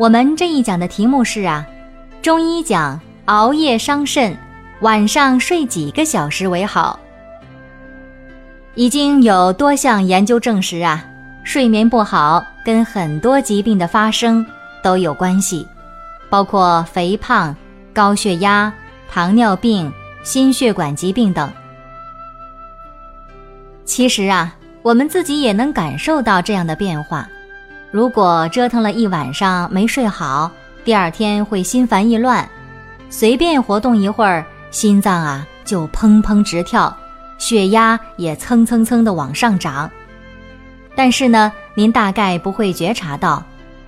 我们这一讲的题目是啊，中医讲熬夜伤肾，晚上睡几个小时为好。已经有多项研究证实啊，睡眠不好跟很多疾病的发生都有关系，包括肥胖、高血压、糖尿病、心血管疾病等。其实啊，我们自己也能感受到这样的变化。如果折腾了一晚上没睡好，第二天会心烦意乱，随便活动一会儿，心脏啊就砰砰直跳，血压也蹭蹭蹭的往上涨。但是呢，您大概不会觉察到，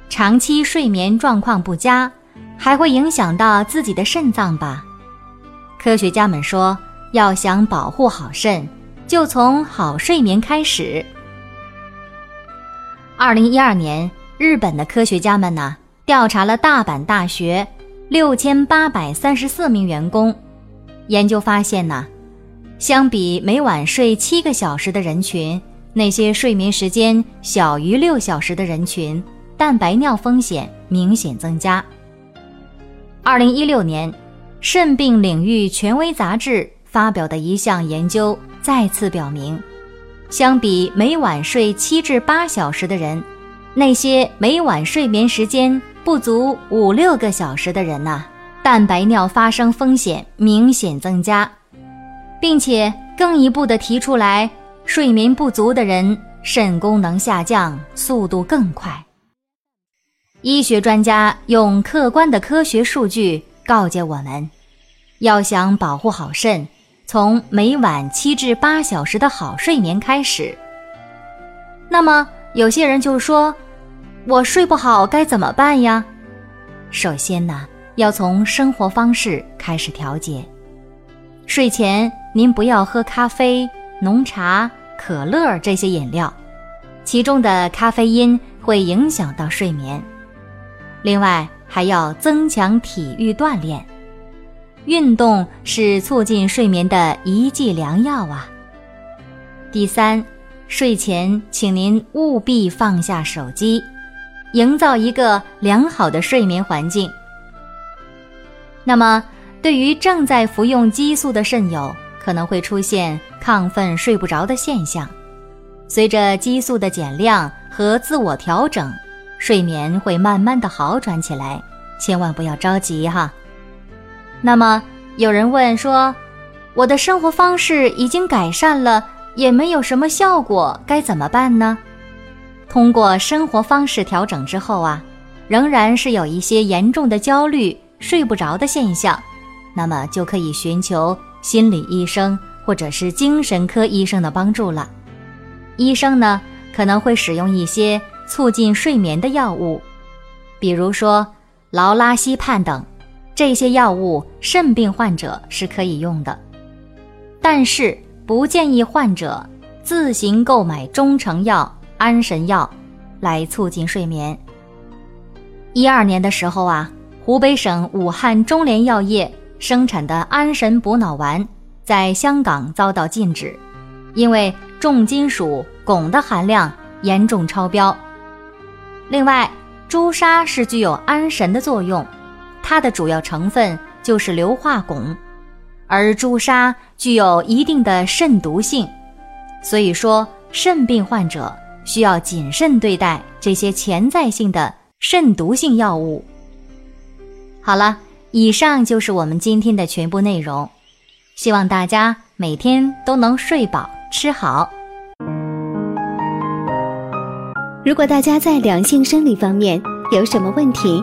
长期睡眠状况不佳，还会影响到自己的肾脏吧？科学家们说，要想保护好肾，就从好睡眠开始。二零一二年，日本的科学家们呢调查了大阪大学六千八百三十四名员工，研究发现呢，相比每晚睡七个小时的人群，那些睡眠时间小于六小时的人群，蛋白尿风险明显增加。二零一六年，肾病领域权威杂志发表的一项研究再次表明。相比每晚睡七至八小时的人，那些每晚睡眠时间不足五六个小时的人呐，蛋白尿发生风险明显增加，并且更一步的提出来，睡眠不足的人肾功能下降速度更快。医学专家用客观的科学数据告诫我们，要想保护好肾。从每晚七至八小时的好睡眠开始。那么有些人就说：“我睡不好该怎么办呀？”首先呢，要从生活方式开始调节。睡前您不要喝咖啡、浓茶、可乐这些饮料，其中的咖啡因会影响到睡眠。另外还要增强体育锻炼。运动是促进睡眠的一剂良药啊。第三，睡前请您务必放下手机，营造一个良好的睡眠环境。那么，对于正在服用激素的肾友，可能会出现亢奋、睡不着的现象。随着激素的减量和自我调整，睡眠会慢慢的好转起来，千万不要着急哈。那么有人问说，我的生活方式已经改善了，也没有什么效果，该怎么办呢？通过生活方式调整之后啊，仍然是有一些严重的焦虑、睡不着的现象，那么就可以寻求心理医生或者是精神科医生的帮助了。医生呢可能会使用一些促进睡眠的药物，比如说劳拉西泮等。这些药物肾病患者是可以用的，但是不建议患者自行购买中成药、安神药来促进睡眠。一二年的时候啊，湖北省武汉中联药业生产的安神补脑丸在香港遭到禁止，因为重金属汞的含量严重超标。另外，朱砂是具有安神的作用。它的主要成分就是硫化汞，而朱砂具有一定的肾毒性，所以说肾病患者需要谨慎对待这些潜在性的肾毒性药物。好了，以上就是我们今天的全部内容，希望大家每天都能睡饱吃好。如果大家在两性生理方面有什么问题，